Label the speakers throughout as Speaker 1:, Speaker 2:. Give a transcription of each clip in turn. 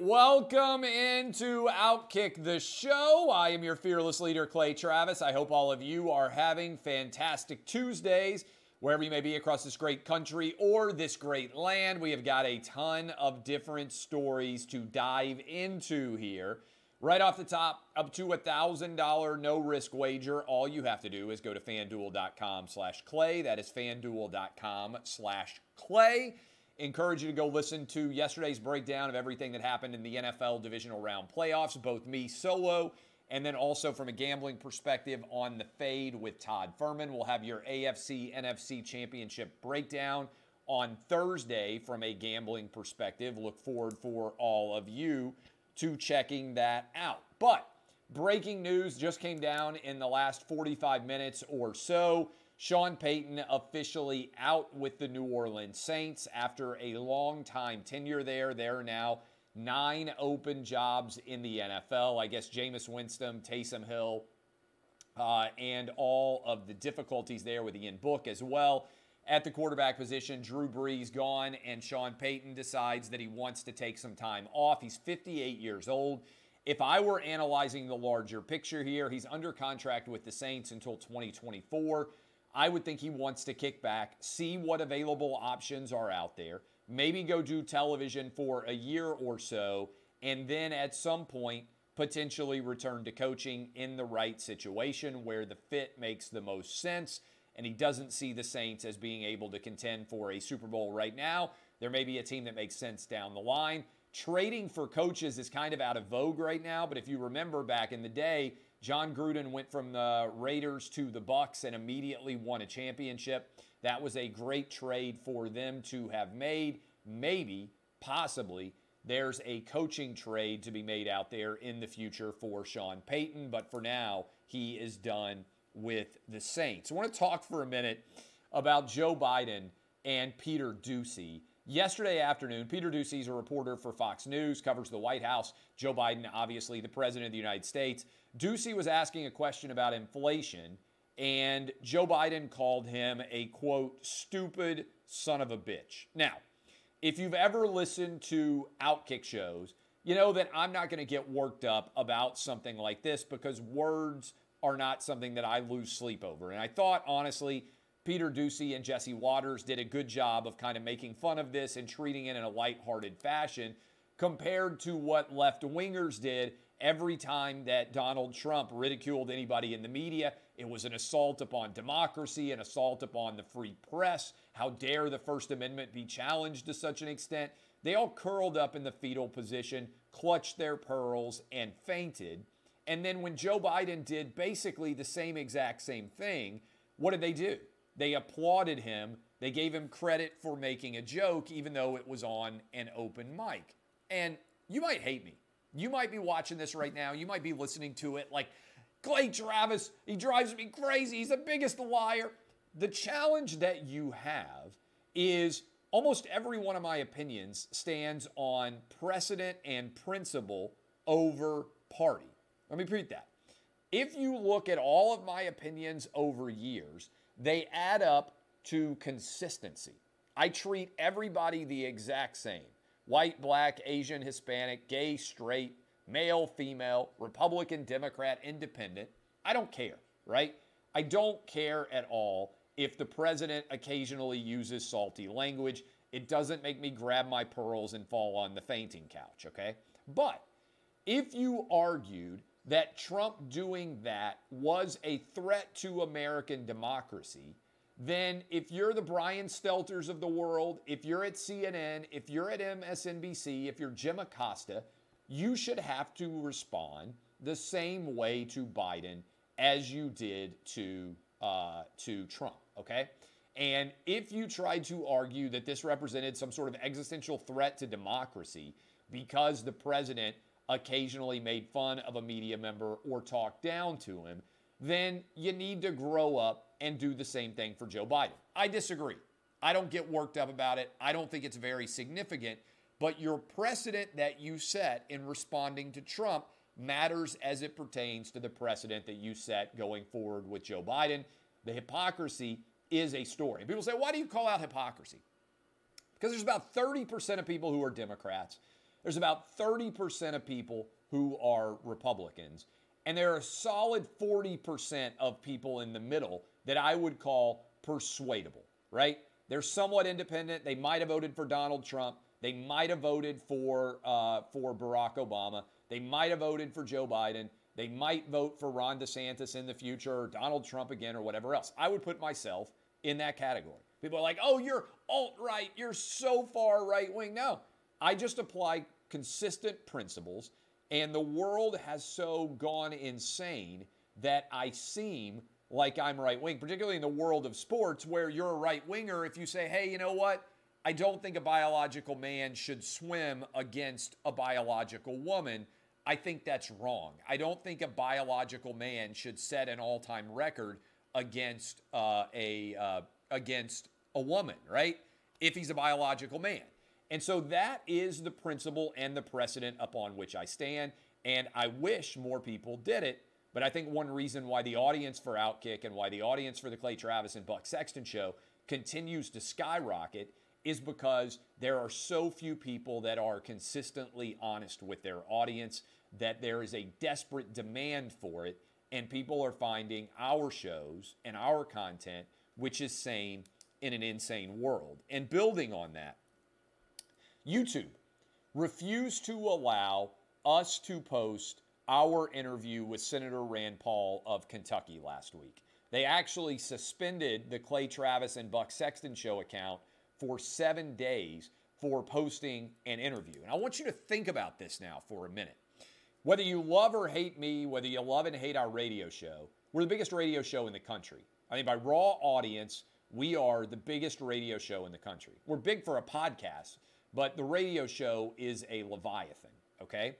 Speaker 1: Welcome into Outkick the show. I am your fearless leader, Clay Travis. I hope all of you are having fantastic Tuesdays wherever you may be across this great country or this great land. We have got a ton of different stories to dive into here. Right off the top, up to a $1,000 no risk wager. All you have to do is go to fanduel.com slash clay. That is fanduel.com slash clay. Encourage you to go listen to yesterday's breakdown of everything that happened in the NFL divisional round playoffs, both me solo and then also from a gambling perspective on the fade with Todd Fuhrman. We'll have your AFC NFC championship breakdown on Thursday from a gambling perspective. Look forward for all of you to checking that out. But breaking news just came down in the last 45 minutes or so. Sean Payton officially out with the New Orleans Saints after a long time tenure there. There are now nine open jobs in the NFL. I guess Jameis Winston, Taysom Hill, uh, and all of the difficulties there with Ian Book as well. At the quarterback position, Drew Brees gone, and Sean Payton decides that he wants to take some time off. He's 58 years old. If I were analyzing the larger picture here, he's under contract with the Saints until 2024. I would think he wants to kick back, see what available options are out there, maybe go do television for a year or so, and then at some point potentially return to coaching in the right situation where the fit makes the most sense. And he doesn't see the Saints as being able to contend for a Super Bowl right now. There may be a team that makes sense down the line. Trading for coaches is kind of out of vogue right now, but if you remember back in the day, Jon Gruden went from the Raiders to the Bucs and immediately won a championship. That was a great trade for them to have made. Maybe, possibly, there's a coaching trade to be made out there in the future for Sean Payton, but for now, he is done with the Saints. I want to talk for a minute about Joe Biden and Peter Doocy. Yesterday afternoon, Peter is a reporter for Fox News, covers the White House. Joe Biden, obviously the president of the United States. Doocy was asking a question about inflation, and Joe Biden called him a quote, stupid son of a bitch. Now, if you've ever listened to Outkick shows, you know that I'm not going to get worked up about something like this because words are not something that I lose sleep over. And I thought, honestly, Peter Doocy and Jesse Watters did a good job of kind of making fun of this and treating it in a lighthearted fashion compared to what left wingers did every time that Donald Trump ridiculed anybody in the media. It was an assault upon democracy, an assault upon the free press. How dare the First Amendment be challenged to such an extent? They all curled up in the fetal position, clutched their pearls, and fainted. And then when Joe Biden did basically the same exact same thing, what did they do? They applauded him. They gave him credit for making a joke, even though it was on an open mic. And you might hate me. You might be watching this right now. You might be listening to it like, Clay Travis, he drives me crazy. He's the biggest liar. The challenge that you have is almost every one of my opinions stands on precedent and principle over party. Let me repeat that. If you look at all of my opinions over years, they add up to consistency. I treat everybody the exact same white, black, Asian, Hispanic, gay, straight, male, female, Republican, Democrat, independent. I don't care, right? I don't care at all if the president occasionally uses salty language. It doesn't make me grab my pearls and fall on the fainting couch, okay? But if you argued that Trump doing that was a threat to American democracy, then if you're the Brian Stelters of the world, if you're at CNN, if you're at MSNBC, if you're Jim Acosta, you should have to respond the same way to Biden as you did to uh, to Trump. Okay. And if you tried to argue that this represented some sort of existential threat to democracy, because the president occasionally made fun of a media member or talked down to him, then you need to grow up and do the same thing for Joe Biden. I disagree. I don't get worked up about it. I don't think it's very significant. But your precedent that you set in responding to Trump matters as it pertains to the precedent that you set going forward with Joe Biden. The hypocrisy is a story. People say, why do you call out hypocrisy? Because there's about 30% of people who are Democrats, there's about 30% of people who are Republicans, and there are a solid 40% of people in the middle that I would call persuadable, right? They're somewhat independent. They might have voted for Donald Trump. They might have voted for uh, for Barack Obama. They might have voted for Joe Biden. They might vote for Ron DeSantis in the future, or Donald Trump again, or whatever else. I would put myself in that category. People are like, "Oh, you're alt right. You're so far right wing." No, I just apply consistent principles, and the world has so gone insane that I seem like I'm right wing, particularly in the world of sports where you're a right winger. If you say, hey, you know what? I don't think a biological man should swim against a biological woman. I think that's wrong. I don't think a biological man should set an all-time record against uh, a uh, against a woman, right? If he's a biological man. And so that is the principle and the precedent upon which I stand. And I wish more people did it. But I think one reason why the audience for Outkick and why the audience for the Clay Travis and Buck Sexton show continues to skyrocket is because there are so few people that are consistently honest with their audience that there is a desperate demand for it. And people are finding our shows and our content, which is sane in an insane world. And building on that, YouTube refused to allow us to post our interview with Senator Rand Paul of Kentucky last week. They actually suspended the Clay Travis and Buck Sexton show account for seven days for posting an interview. And I want you to think about this now for a minute. Whether you love or hate me, whether you love and hate our radio show, we're the biggest radio show in the country. I mean, by raw audience, we are the biggest radio show in the country. We're big for a podcast, but the radio show is a Leviathan, okay?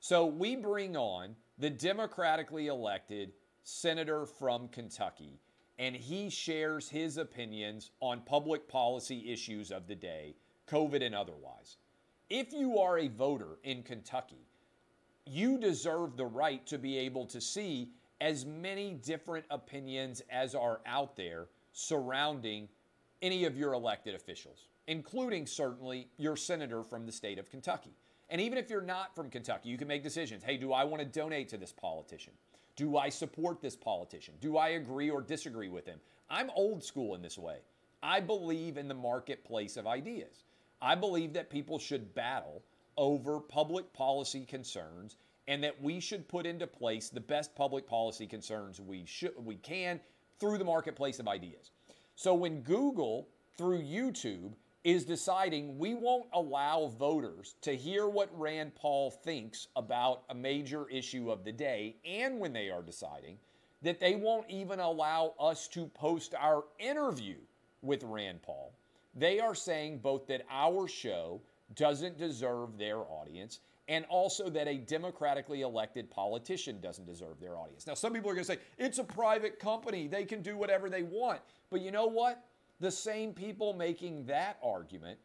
Speaker 1: So we bring on the democratically elected senator from Kentucky, and he shares his opinions on public policy issues of the day, COVID and otherwise. If you are a voter in Kentucky, you deserve the right to be able to see as many different opinions as are out there surrounding any of your elected officials, including certainly your senator from the state of Kentucky. And even if you're not from Kentucky, you can make decisions. Hey, do I want to donate to this politician? Do I support this politician? Do I agree or disagree with him? I'm old school in this way. I believe in the marketplace of ideas. I believe that people should battle over public policy concerns and that we should put into place the best public policy concerns we should we can through the marketplace of ideas. So when Google through YouTube is deciding we won't allow voters to hear what Rand Paul thinks about a major issue of the day, and when they are deciding that they won't even allow us to post our interview with Rand Paul. They are saying both that our show doesn't deserve their audience and also that a democratically elected politician doesn't deserve their audience. Now, some people are going to say, it's a private company, they can do whatever they want. But you know what? The same people making that argument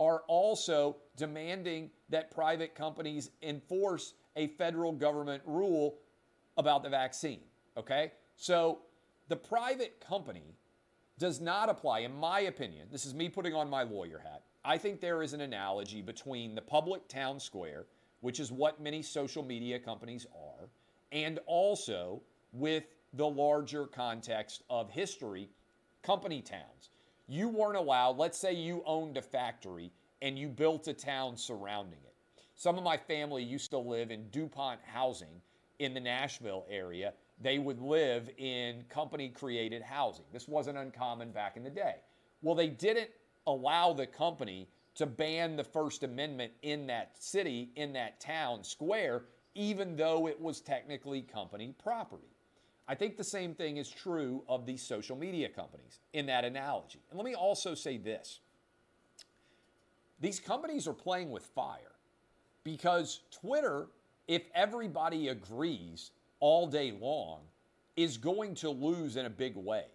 Speaker 1: are also demanding that private companies enforce a federal government rule about the vaccine. Okay? So the private company does not apply, in my opinion. This is me putting on my lawyer hat. I think there is an analogy between the public town square, which is what many social media companies are, and also with the larger context of history, company towns you weren't allowed, let's say you owned a factory and you built a town surrounding it. Some of my family used to live in DuPont housing in the Nashville area. They would live in company created housing. This wasn't uncommon back in the day. Well, they didn't allow the company to ban the First Amendment in that city, in that town square, even though it was technically company property. I think the same thing is true of these social media companies in that analogy. And let me also say this these companies are playing with fire. Because Twitter, if everybody agrees all day long, is going to lose in a big way.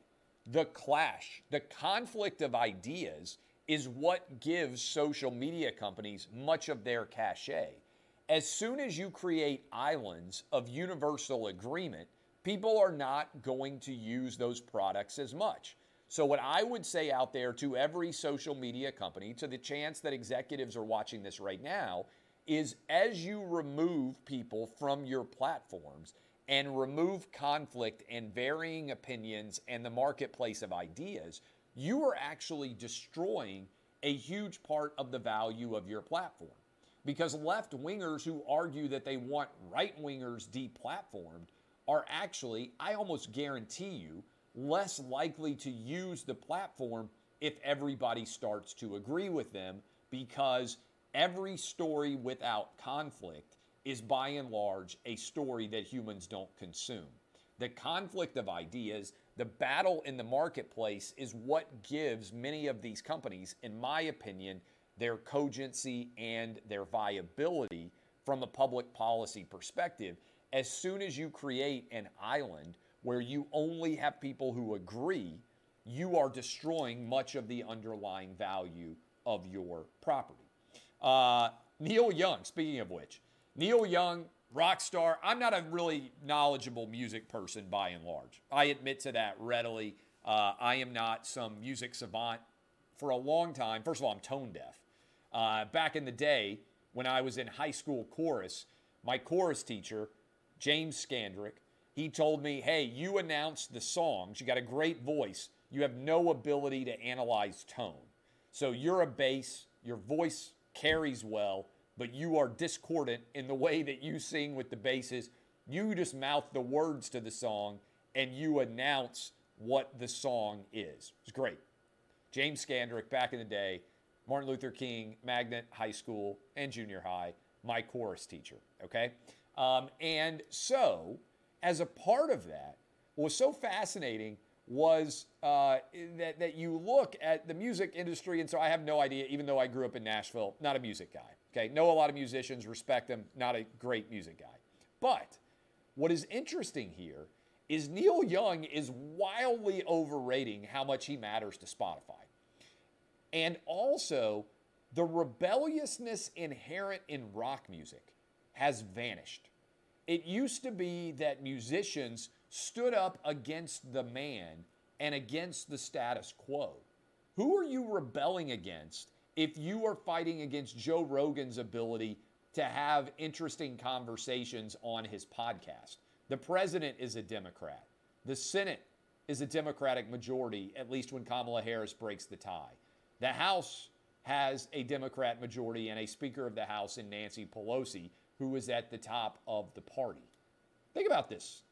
Speaker 1: The clash, the conflict of ideas is what gives social media companies much of their cachet. As soon as you create islands of universal agreement, people are not going to use those products as much. So, what I would say out there to every social media company, to the chance that executives are watching this right now, is as you remove people from your platforms and remove conflict and varying opinions and the marketplace of ideas, you are actually destroying a huge part of the value of your platform. Because left wingers who argue that they want right wingers deplatformed are actually, I almost guarantee you, less likely to use the platform if everybody starts to agree with them because every story without conflict is by and large a story that humans don't consume. The conflict of ideas, the battle in the marketplace is what gives many of these companies, in my opinion, their cogency and their viability from a public policy perspective. As soon as you create an island where you only have people who agree, you are destroying much of the underlying value of your property. Uh, Neil Young, speaking of which, Neil Young, rock star. I'm not a really knowledgeable music person by and large. I admit to that readily. Uh, I am not some music savant. For a long time, first of all, I'm tone deaf. Uh, back in the day, when I was in high school chorus, my chorus teacher, James Scandrick, he told me, hey, you announced the songs. You got a great voice. You have no ability to analyze tone. So you're a bass, your voice carries well, but you are discordant in the way that you sing with the basses. You just mouth the words to the song and you announce what the song is. It's great. James Scandrick, back in the day, Martin Luther King Magnet High School and junior high, my chorus teacher. Okay? Um, and so, as a part of that, what was so fascinating was uh, that, that you look at the music industry, and so I have no idea, even though I grew up in Nashville, not a music guy. Okay, know a lot of musicians, respect them, not a great music guy. But what is interesting here is Neil Young is wildly overrating how much he matters to Spotify. And also, the rebelliousness inherent in rock music has vanished. It used to be that musicians stood up against the man and against the status quo. Who are you rebelling against if you are fighting against Joe Rogan's ability to have interesting conversations on his podcast. The president is a Democrat. The Senate is a Democratic majority, at least when Kamala Harris breaks the tie. The House has a Democrat majority and a Speaker of the House in Nancy Pelosi, who is at the top of the party. Think about this.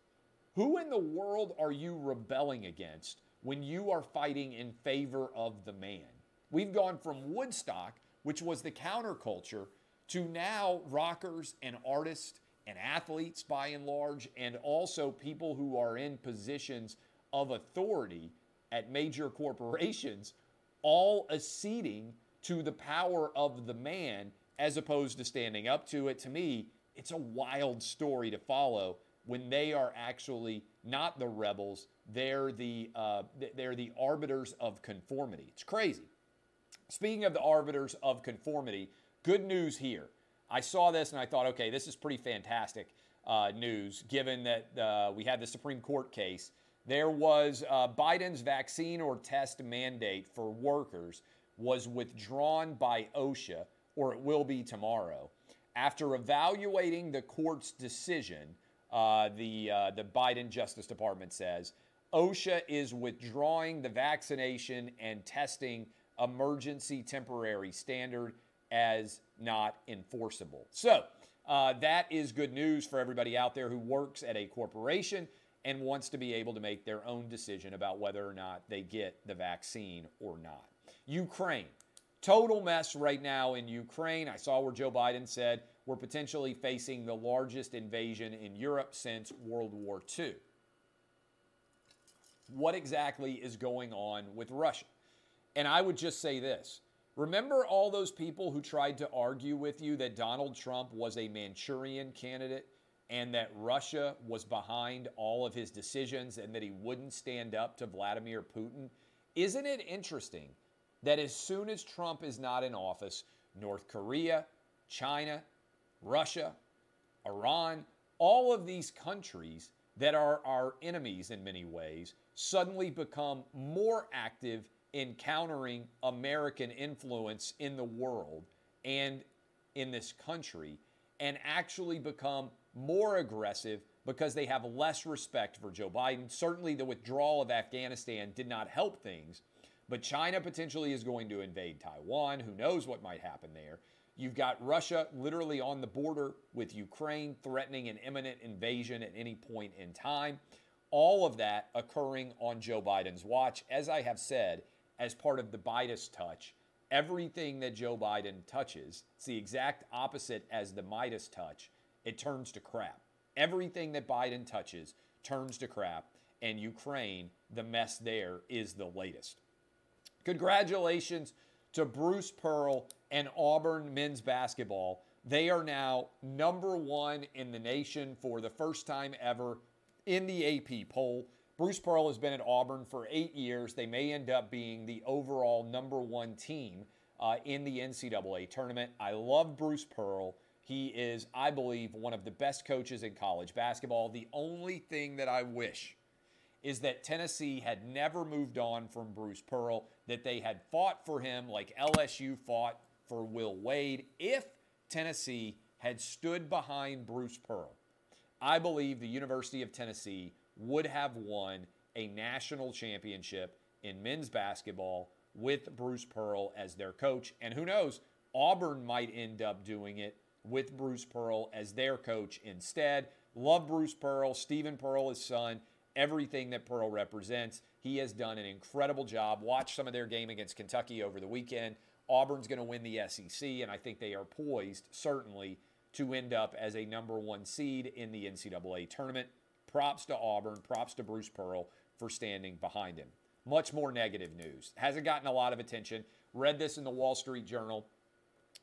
Speaker 1: Who in the world are you rebelling against when you are fighting in favor of the man? We've gone from Woodstock, which was the counterculture, to now rockers and artists and athletes by and large, and also people who are in positions of authority at major corporations, all acceding to the power of the man as opposed to standing up to it. To me, it's a wild story to follow when they are actually not the rebels; they're the uh, they're the arbiters of conformity. It's crazy. Speaking of the arbiters of conformity, good news here. I saw this and I thought, okay, this is pretty fantastic uh, news given that uh, we had the Supreme Court case. There was uh, Biden's vaccine or test mandate for workers was withdrawn by OSHA, or it will be tomorrow. After evaluating the court's decision, uh, the, uh, the Biden Justice Department says OSHA is withdrawing the vaccination and testing emergency temporary standard as not enforceable. So, uh, that is good news for everybody out there who works at a corporation and wants to be able to make their own decision about whether or not they get the vaccine or not. Ukraine. Total mess right now in Ukraine. I saw where Joe Biden said we're potentially facing the largest invasion in Europe since World War II. What exactly is going on with Russia? And I would just say this Remember all those people who tried to argue with you that Donald Trump was a Manchurian candidate and that Russia was behind all of his decisions and that he wouldn't stand up to Vladimir Putin? Isn't it interesting that as soon as Trump is not in office, North Korea, China, Russia, Iran, all of these countries that are our enemies in many ways suddenly become more active in countering American influence in the world and in this country and actually become more aggressive because they have less respect for Joe Biden. Certainly, the withdrawal of Afghanistan did not help things, but China potentially is going to invade Taiwan. Who knows what might happen there? You've got Russia literally on the border with Ukraine, threatening an imminent invasion at any point in time. All of that occurring on Joe Biden's watch. As I have said, as part of the Midas touch. Everything that Joe Biden touches, it's the exact opposite as the Midas touch. It turns to crap. Everything that Biden touches turns to crap, and Ukraine, the mess there is the latest. Congratulations to Bruce Pearl and Auburn men's basketball. They are now number one in the nation for the first time ever in the AP poll. Bruce Pearl has been at Auburn for eight years. They may end up being the overall number one team uh, in the NCAA tournament. I love Bruce Pearl. He is, I believe, one of the best coaches in college basketball. The only thing that I wish is that Tennessee had never moved on from Bruce Pearl, that they had fought for him like LSU fought for Will Wade. If Tennessee had stood behind Bruce Pearl, I believe the University of Tennessee would have won a national championship in men's basketball with Bruce Pearl as their coach. And who knows, Auburn might end up doing it with Bruce Pearl as their coach instead. Love Bruce Pearl, Steven Pearl, his son, everything that Pearl represents. He has done an incredible job. Watch some of their game against Kentucky over the weekend. Auburn's going to win the SEC, and I think they are poised, certainly, to end up as a number one seed in the NCAA tournament. Props to Auburn, props to Bruce Pearl for standing behind him. Much more negative news. Hasn't gotten a lot of attention. Read this in the Wall Street Journal.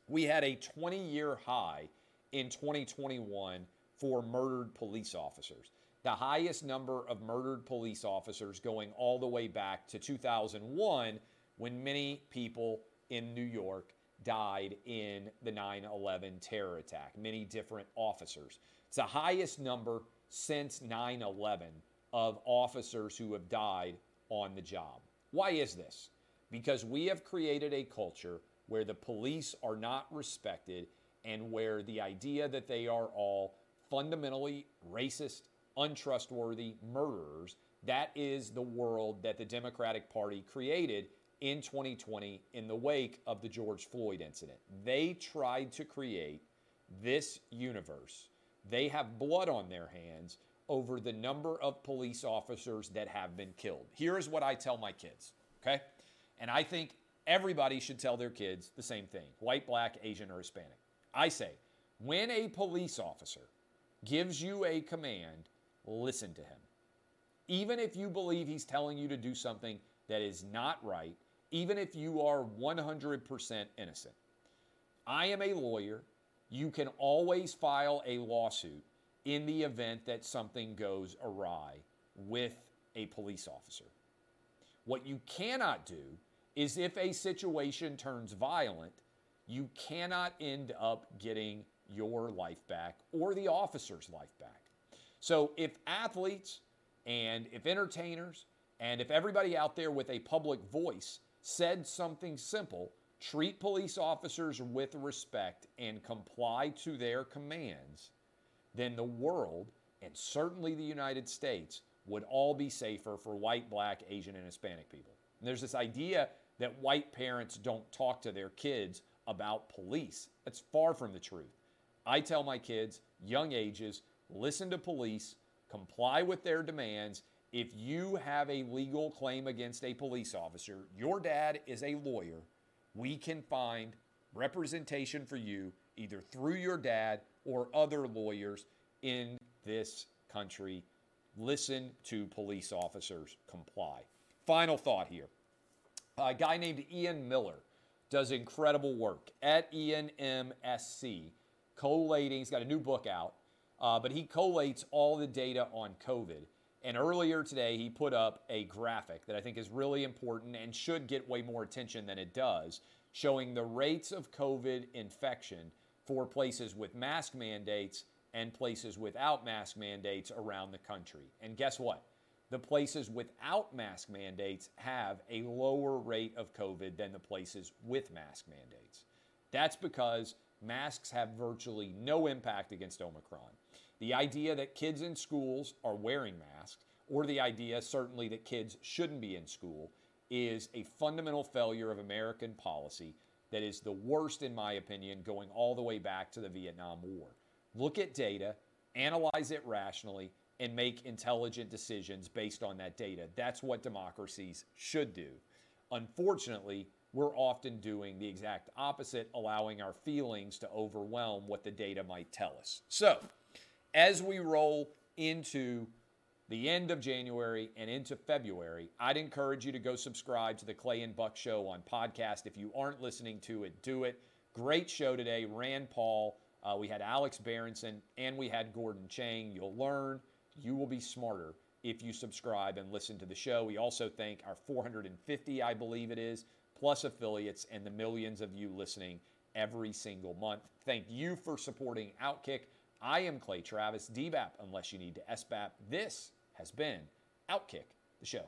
Speaker 1: We had a 20 year high in 2021 for murdered police officers. The highest number of murdered police officers going all the way back to 2001 when many people in New York died in the 9 11 terror attack, many different officers. It's the highest number since 9 11 of officers who have died on the job. Why is this? Because we have created a culture where the police are not respected and where the idea that they are all fundamentally racist, untrustworthy murderers, that is the world that the Democratic Party created in 2020 in the wake of the George Floyd incident. They tried to create this universe they have blood on their hands over the number of police officers that have been killed. Here's what I tell my kids, okay? And I think everybody should tell their kids the same thing white, black, Asian, or Hispanic. I say, when a police officer gives you a command, listen to him. Even if you believe he's telling you to do something that is not right, even if you are 100% innocent. I am a lawyer you can always file a lawsuit in the event that something goes awry with a police officer. What you cannot do is if a situation turns violent, you cannot end up getting your life back or the officer's life back. So if athletes and if entertainers and if everybody out there with a public voice said something simple, treat police officers with respect and comply to their commands, then the world, and certainly the United States, would all be safer for white, black, Asian, and Hispanic people. And there's this idea that white parents don't talk to their kids about police. That's far from the truth. I tell my kids, young ages, listen to police, comply with their demands. If you have a legal claim against a police officer, your dad is a lawyer we can find representation for you either through your dad or other lawyers in this country. Listen to police officers comply. Final thought here. A guy named Ian Miller does incredible work at ENMSC, collating. He's got a new book out, uh, but he collates all the data on COVID. And earlier today, he put up a graphic that I think is really important and should get way more attention than it does, showing the rates of COVID infection for places with mask mandates and places without mask mandates around the country. And guess what? The places without mask mandates have a lower rate of COVID than the places with mask mandates. That's because masks have virtually no impact against Omicron. The idea that kids in schools are wearing masks, or the idea certainly that kids shouldn't be in school, is a fundamental failure of American policy that is the worst, in my opinion, going all the way back to the Vietnam War. Look at data, analyze it rationally, and make intelligent decisions based on that data. That's what democracies should do. Unfortunately, we're often doing the exact opposite, allowing our feelings to overwhelm what the data might tell us. So, as we roll into the end of January and into February, I'd encourage you to go subscribe to the Clay and Buck Show on podcast. If you aren't listening to it, do it. Great show today. Rand Paul. Uh, we had Alex Berenson and we had Gordon Chang. You'll learn. You will be smarter if you subscribe and listen to the show. We also thank our 450, I believe it is, plus affiliates and the millions of you listening every single month. Thank you for supporting Outkick. I am Clay Travis, DBAP, unless you need to SBAP. This has been Outkick, the show.